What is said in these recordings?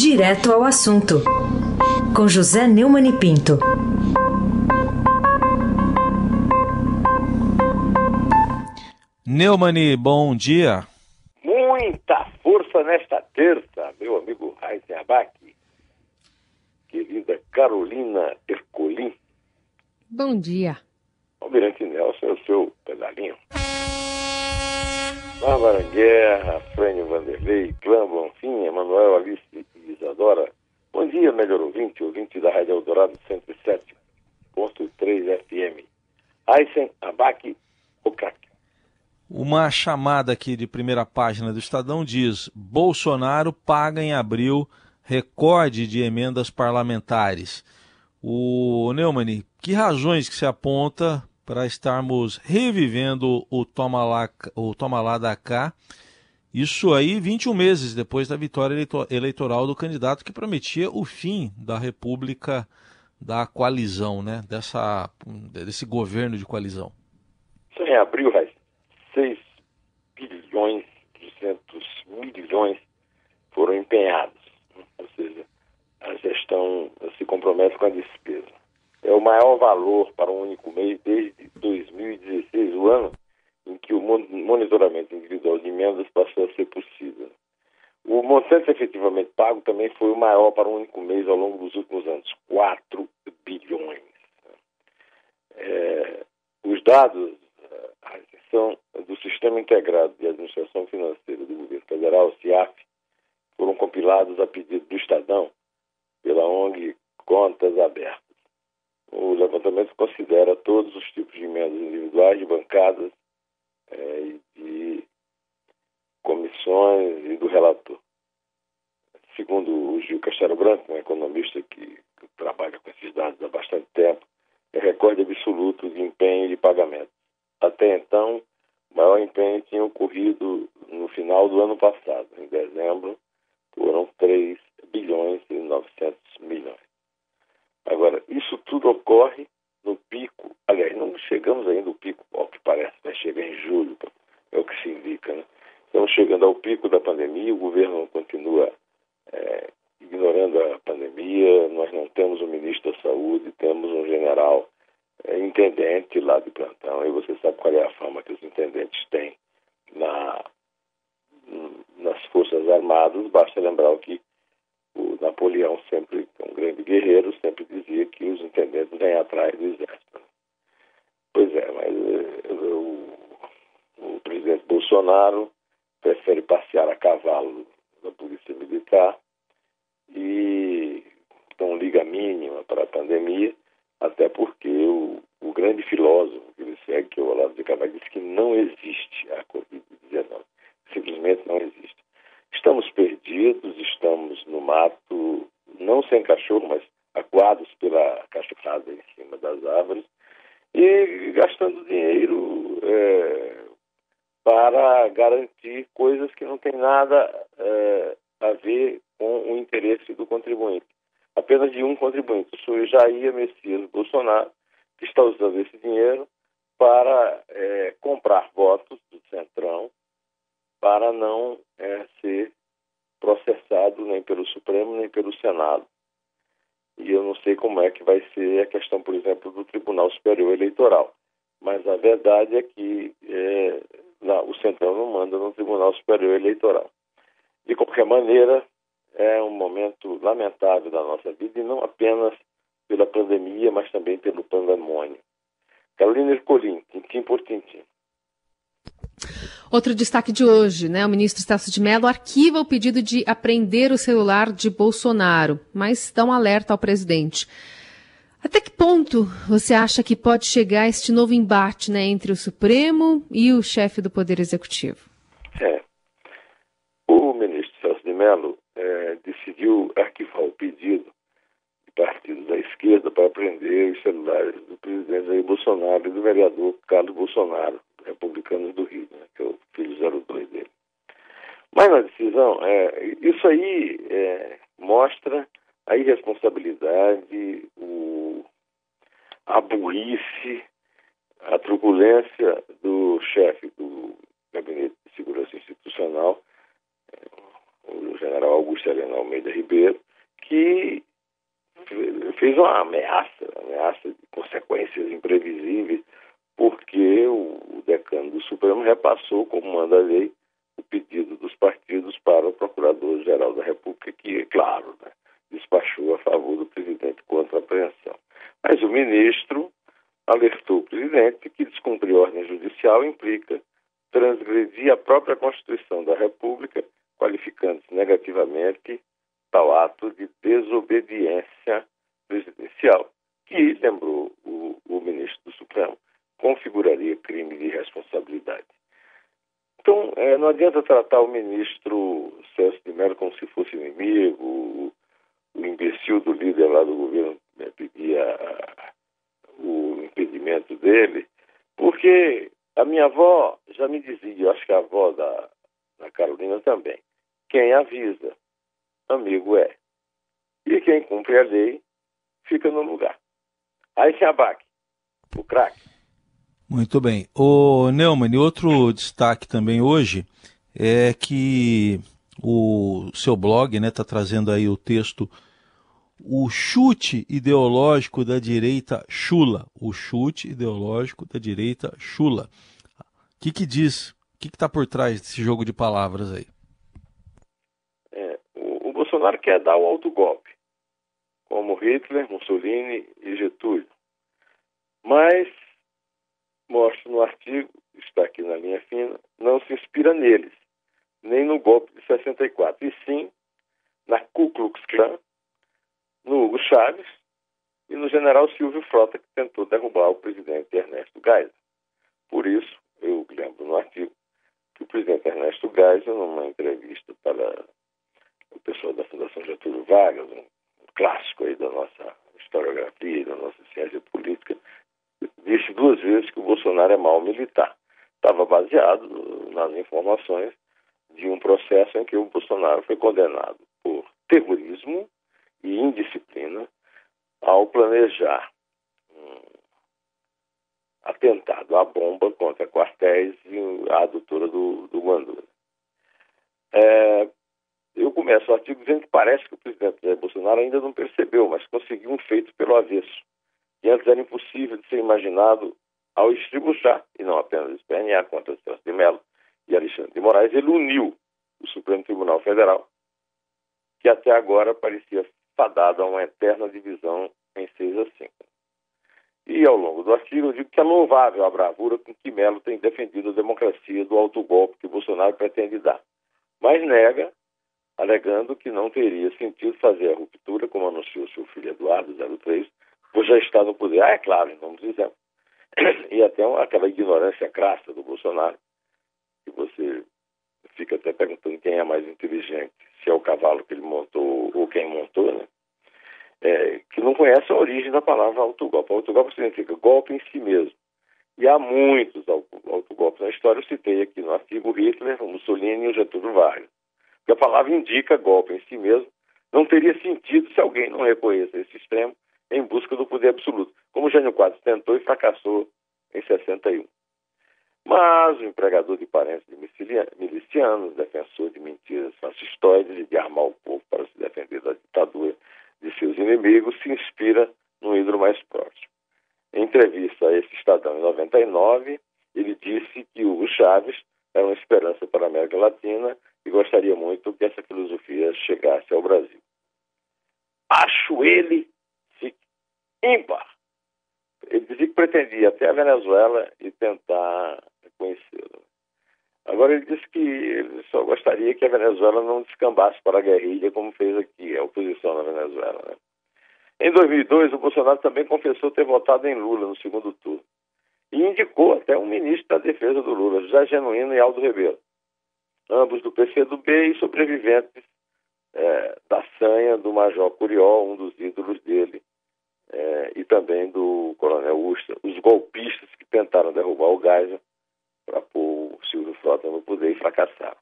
Direto ao assunto, com José Neumann e Pinto. Neumani, bom dia. Muita força nesta terça, meu amigo Raíssen Abac. Querida Carolina Ercolim. Bom dia. Almirante Nelson é o seu pedalinho. Bárbara Guerra, Frânio Vanderlei, Clã Bonfim, Emanuel Alice e Isadora. Bom dia, melhor ouvinte, ouvinte da Rádio Eldorado 107.3 FM. Aysen Abac, o craque. Uma chamada aqui de primeira página do Estadão diz: Bolsonaro paga em abril recorde de emendas parlamentares. O Neumann, que razões que se aponta para estarmos revivendo o toma lá, o toma lá da cá. Isso aí 21 meses depois da vitória eleitoral do candidato que prometia o fim da República da coalizão, né? Dessa, desse governo de coalizão. Em abril, Raiz, 6 bilhões, 200 milhões foram empenhados. Ou seja, a gestão se compromete com a despesa é o maior valor para um único mês desde 2016, o ano em que o monitoramento individual de emendas passou a ser possível. O montante efetivamente pago também foi o maior para um único mês ao longo dos últimos anos, 4 bilhões. É, os dados do Sistema Integrado de Administração Financeira do Governo Federal, CIAF, foram compilados a pedido do Estadão pela ONG Contas Abertas. O levantamento considera todos os tipos de emendas individuais, de bancadas, é, de comissões e do relator. Segundo o Gil Castelo Branco, um economista que, que trabalha com esses dados há bastante tempo, é recorde absoluto de empenho e de pagamento. Até então, o maior empenho tinha ocorrido no final do ano passado, em dezembro, foram 3 bilhões e 900 milhões. Agora, isso tudo ocorre no pico, aliás, não chegamos ainda ao pico, ao que parece, vai chegar em julho, é o que se indica, né? Estamos chegando ao pico da pandemia, o governo continua é, ignorando a pandemia, nós não temos um ministro da saúde, temos um general é, intendente lá de plantão, e você sabe qual é a fama que os intendentes têm na, nas Forças Armadas, basta lembrar que o Napoleão sempre, um grande guerreiro, sempre dizia que os intendentes vêm atrás do exército. Pois é, mas eh, o, o presidente Bolsonaro prefere passear a cavalo da polícia militar e não liga mínima para a pandemia, até porque o, o grande filósofo que ele segue, Carvalho, disse que não existe a Covid-19. Simplesmente não existe. Estamos perdidos, estamos no mato, não sem cachorro, mas acuados pela cachorrada em cima das árvores e gastando dinheiro é, para garantir coisas que não têm nada é, a ver com o interesse do contribuinte. Apenas de um contribuinte, o senhor Jair Messias Bolsonaro, que está usando esse dinheiro para é, comprar votos do Centrão para não é, ser processado nem pelo Supremo nem pelo Senado. E eu não sei como é que vai ser a questão, por exemplo, do Tribunal Superior Eleitoral. Mas a verdade é que é, não, o Centrão não manda no Tribunal Superior Eleitoral. De qualquer maneira, é um momento lamentável da nossa vida, e não apenas pela pandemia, mas também pelo pandemônio. Carolina Ercolim, tintim por tintim. Outro destaque de hoje, né? O ministro Celso de Mello arquiva o pedido de apreender o celular de Bolsonaro, mas dá um alerta ao presidente. Até que ponto você acha que pode chegar este novo embate né, entre o Supremo e o chefe do Poder Executivo? É. O ministro Celso de Mello é, decidiu arquivar o pedido partidos da esquerda para apreender os celulares do presidente Jair Bolsonaro e do vereador Carlos Bolsonaro republicanos do Rio, né, que é o filho 02 dele. Mas na decisão, é, isso aí é, mostra a irresponsabilidade, o, a burrice, a truculência do chefe do Gabinete de Segurança Institucional, é, o general Augusto Helena Almeida Ribeiro, que fez uma ameaça, ameaça de consequências imprevisíveis, porque o decano do Supremo repassou, como manda a lei, o pedido dos partidos para o Procurador-Geral da República, que, claro, né, despachou a favor do presidente contra a apreensão. Mas o ministro alertou o presidente que descumprir ordem judicial implica transgredir a própria Constituição da República, qualificando-se negativamente tal ato de desobediência presidencial, que, lembrou o, o ministro do Supremo, configuraria crime de responsabilidade. Então, é, não adianta tratar o ministro Celso de Mello como se fosse inimigo, o, imbecil do líder lá do governo né, pedia o impedimento dele, porque a minha avó já me dizia, eu acho que a avó da, da Carolina também, quem avisa, amigo é. E quem cumpre a lei fica no lugar. Aí se abaque, o craque. Muito bem. O Neumann, outro destaque também hoje é que o seu blog está né, tá trazendo aí o texto o chute ideológico da direita chula. O chute ideológico da direita chula. O que, que diz? O que está por trás desse jogo de palavras aí? É, o, o, Bolsonaro quer dar o autogolpe, como Hitler, Mussolini e Getúlio. Mas, mostro no artigo, está aqui na linha fina, não se inspira neles, nem no golpe de 64, e sim na Ku Klux Klan, no Hugo Chaves e no general Silvio Frota, que tentou derrubar o presidente Ernesto Geisel. Por isso, eu lembro no artigo que o presidente Ernesto Geisel, numa entrevista para o pessoal da Fundação Getúlio Vargas, um clássico aí da nossa historiografia, da nossa ciência política, disse duas vezes que o Bolsonaro é mau militar. Estava baseado nas informações de um processo em que o Bolsonaro foi condenado por terrorismo e indisciplina ao planejar um atentado à bomba contra quartéis e a adutora do, do. É, eu começo o artigo dizendo que parece que o presidente Bolsonaro ainda não percebeu, mas conseguiu um feito pelo avesso, que antes era impossível de ser imaginado ao estribuchar, e não apenas espernear contra Celso de Mello e Alexandre de Moraes, ele uniu o Supremo Tribunal Federal, que até agora parecia fadado a uma eterna divisão em 6 a 5. E ao longo do artigo eu digo que é louvável a bravura com que Melo tem defendido a democracia do autogolpe que Bolsonaro pretende dar, mas nega, alegando que não teria sentido fazer a ruptura, como anunciou seu filho Eduardo, 03, pois já está no poder. Ah, é claro, dos exemplos. E até aquela ignorância crassa do Bolsonaro, que você fica até perguntando quem é mais inteligente, se é o cavalo que ele montou ou quem montou, né? É, que não conhece a origem da palavra autogolpe. Autogolpe significa golpe em si mesmo. E há muitos autogolpes na história. Eu citei aqui no artigo Hitler, Mussolini e o Getúlio Vargas. Porque a palavra indica golpe em si mesmo. Não teria sentido se alguém não reconheça esse extremo em busca do poder absoluto, como Jânio Quadros tentou e fracassou em 61. Mas o empregador de parentes de milicianos, defensor de mentiras fascistoides e de armar o povo para se defender da ditadura de seus inimigos, se inspira no ídolo mais próximo. Em entrevista a esse Estadão em 99, ele disse que Hugo Chávez era uma esperança para a América Latina e gostaria muito que essa filosofia chegasse ao Brasil. Acho ele ímpar. Ele dizia que pretendia até a Venezuela e tentar conhecê-lo. Agora ele disse que ele só gostaria que a Venezuela não descambasse para a guerrilha como fez aqui, a oposição na Venezuela. Né? Em 2002, o Bolsonaro também confessou ter votado em Lula no segundo turno. E indicou até um ministro da defesa do Lula, José Genuíno e Aldo Rebelo, ambos do PCdoB e sobreviventes é, da sanha do Major Curió, um dos ídolos dele, é, e também do Coronel Ustra, os golpistas que tentaram derrubar o Geisel para pôr o Silvio Frota no poder e fracassaram.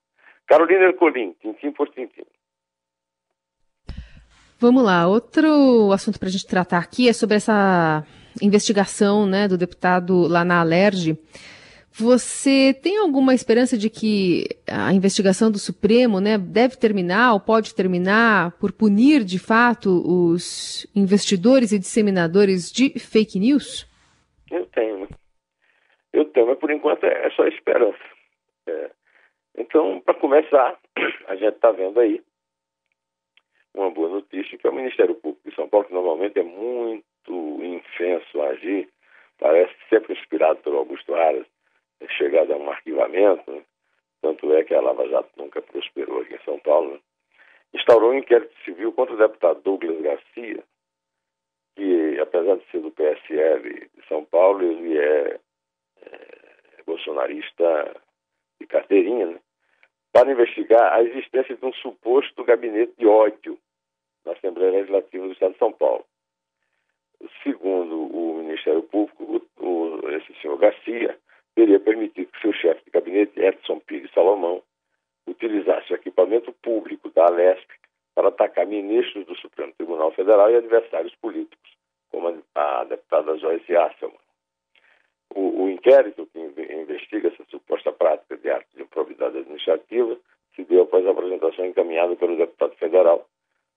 Carolina Ercolim, tintim por tintim. Vamos lá, outro assunto para a gente tratar aqui é sobre essa investigação né, do deputado lá na Alerj. Você tem alguma esperança de que a investigação do Supremo né, deve terminar ou pode terminar por punir de fato os investidores e disseminadores de fake news? Eu tenho? Eu tenho, mas por enquanto é só esperança. É. Então, para começar, a gente está vendo aí uma boa notícia que é o Ministério Público de São Paulo, que normalmente é muito infenso a agir, parece sempre inspirado pelo Augusto Aras, chegado a um arquivamento, né? tanto é que a Lava Jato nunca prosperou aqui em São Paulo, né? instaurou um inquérito civil contra o deputado Douglas Garcia, que, apesar de ser do PSL de São Paulo, ele é, é bolsonarista de carteirinha, né? para investigar a existência de um suposto gabinete de ódio na Assembleia Legislativa do Estado de São Paulo. Segundo o Ministério Público, o, o, esse senhor Garcia teria permitido que seu chefe de gabinete, Edson Pires Salomão, utilizasse o equipamento público da Alesp para atacar ministros do Supremo Tribunal Federal e adversários políticos, como a, deputada Joyce Asselman. O, o, inquérito que investiga essa suposta prática de atos de improbidade administrativa se deu após a apresentação encaminhada pelo deputado federal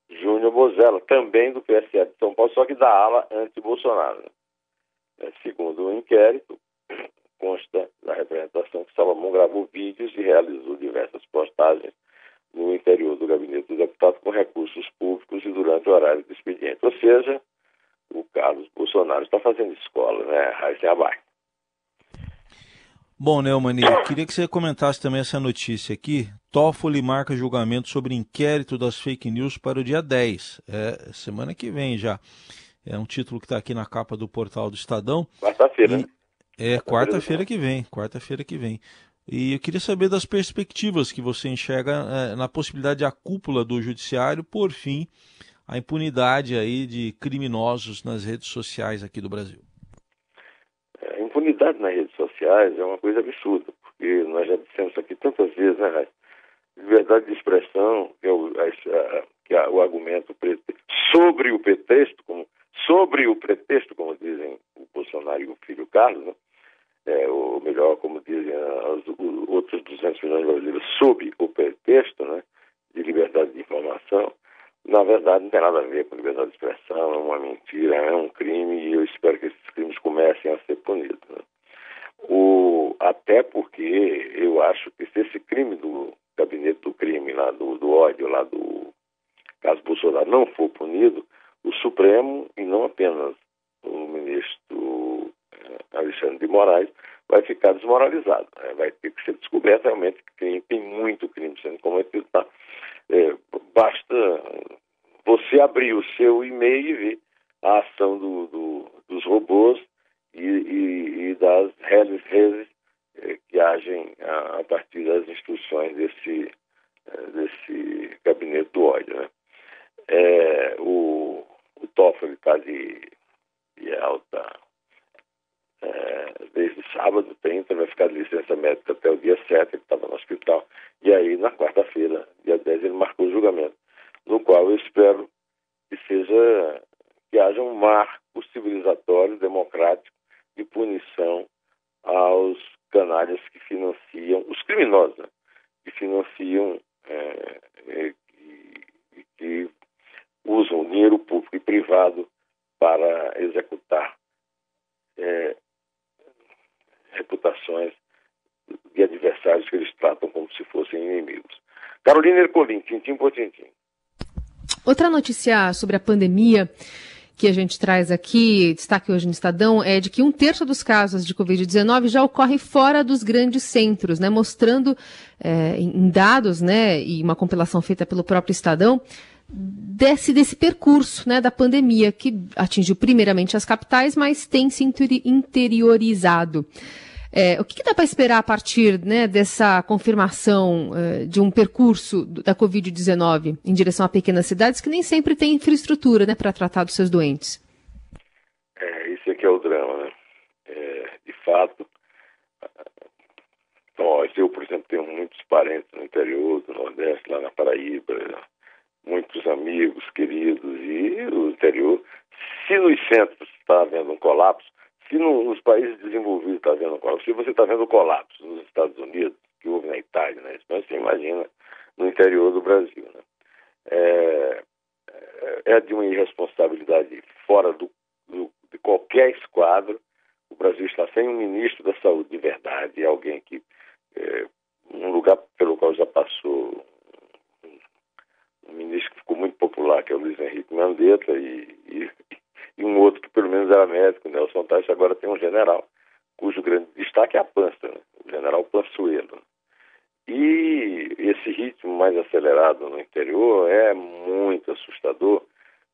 Júnior Bozella, também do PSL de São Paulo, só que da ala anti-Bolsonaro. É, segundo o inquérito, consta da representação que Salomão gravou vídeos e realizou diversas postagens no interior do gabinete do deputado com recursos públicos e durante o horário do expediente. Ou seja, o Carlos Bolsonaro está fazendo escola, abaixo. Bom, Neumann, queria que você comentasse também essa notícia aqui. Toffoli marca julgamento sobre inquérito das fake news para o dia 10, é, semana que vem já. É um título que está aqui na capa do portal do Estadão. Quarta-feira, né? É, quarta-feira que vem, quarta-feira que vem. E eu queria saber das perspectivas que você enxerga é, na possibilidade de a cúpula do judiciário, por fim, a impunidade aí de criminosos nas redes sociais aqui do Brasil. Impunidade nas redes sociais é uma coisa absurda, porque nós já dissemos aqui tantas vezes, né? Liberdade de expressão, que é o, a, que é o argumento sobre o pretexto, como, sobre o pretexto, como dizem o Bolsonaro e o filho Carlos, né? é, ou melhor, como dizem os, os outros 200 milhões de brasileiros, sob o pretexto né, de liberdade de informação, na verdade não tem nada a ver com liberdade de expressão, é uma mentira, é um crime e eu espero que esses crimes comecem a ser punidos. Né? O, até porque eu acho que se esse crime do gabinete do crime, lá do, do ódio, lá do caso Bolsonaro, não for punido, o Supremo, e não apenas o ministro eh, Alexandre de Moraes, vai ficar desmoralizado. Né? Vai ter que ser descoberto realmente que tem muito crime sendo cometido. Tá? É, basta você abrir o seu e-mail e ver a ação do, do, dos robôs e, e, e das redes, agem a, a, partir das instruções desse, é, desse gabinete do ódio. Né? É, o, o Toffoli está de, de alta é, desde sábado 30, vai ficar de licença médica até o dia 7, ele estava no hospital. E aí, na quarta-feira, dia 10, ele marcou o julgamento, no qual eu espero que seja que haja um marco civilizatório, democrático, de punição aos canalhas que financiam, os criminosos, né, que financiam é, é, que, que usam dinheiro público e privado para executar é, reputações de adversários que eles tratam como se fossem inimigos. Carolina Ercolim, tintim por tintim. Outra notícia sobre a pandemia que a gente traz aqui, destaque hoje no Estadão, é de que um terço dos casos de Covid-19 já ocorre fora dos grandes centros, né? Mostrando é, em dados, né, e uma compilação feita pelo próprio Estadão, desse, desse percurso né, da pandemia, que atingiu primeiramente as capitais, mas tem se interiorizado. É, o que, que dá para esperar a partir né, dessa confirmação uh, de um percurso da Covid-19 em direção a pequenas cidades que nem sempre têm infraestrutura né, para tratar dos seus doentes? É, isso aqui é o drama, né? É, de fato, nós, eu, por exemplo, tenho muitos parentes no interior do Nordeste, lá na Paraíba, muitos amigos queridos e o interior. Se nos centros está havendo um colapso, se no, nos países desenvolvidos está vendo se você está vendo o colapso nos Estados Unidos, que houve na Itália, na Espanha, você imagina no interior do Brasil. Né? É, é, é de uma irresponsabilidade fora do, do, de qualquer esquadro. O Brasil está sem um ministro da saúde de verdade, alguém que, é, um lugar pelo qual já passou um ministro que ficou muito popular, que é o Luiz Henrique Mandetta, e um outro que pelo menos era médico, Nelson Tais, agora tem um general, cujo grande destaque é a Pança, né? o general Pansuelo. E esse ritmo mais acelerado no interior é muito assustador,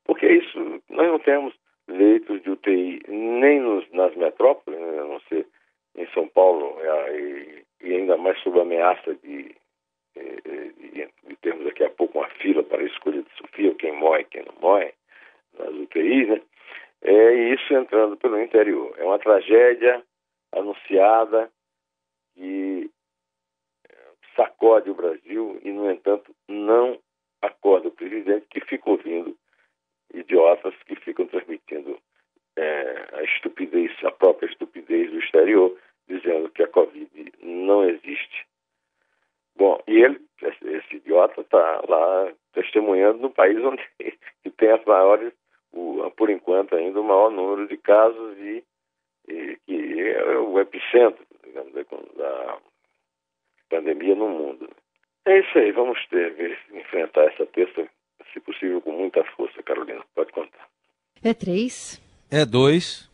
porque isso nós não temos leitos de UTI nem nos, nas metrópoles, né, a não ser em São Paulo, é, e, e ainda mais sob ameaça de, de, de, termos daqui a pouco uma fila para a escolha de Sofia, quem morre quem não morre, nas UTIs, né? É isso interior. É uma tragédia anunciada que sacode o Brasil e, no entanto, não acorda o presidente que fica ouvindo idiotas que ficam transmitindo é, a estupidez, a própria estupidez do exterior, dizendo que a Covid não existe. Bom, e ele, esse, idiota, está lá testemunhando no país onde tem as maiores, o, por enquanto ainda, o maior número de casos e, e que é o epicentro, digamos, da, pandemia no mundo. É isso aí, vamos ter, ver, enfrentar essa terça, se possível, com muita força, Carolina. Pode contar. É três. É dois.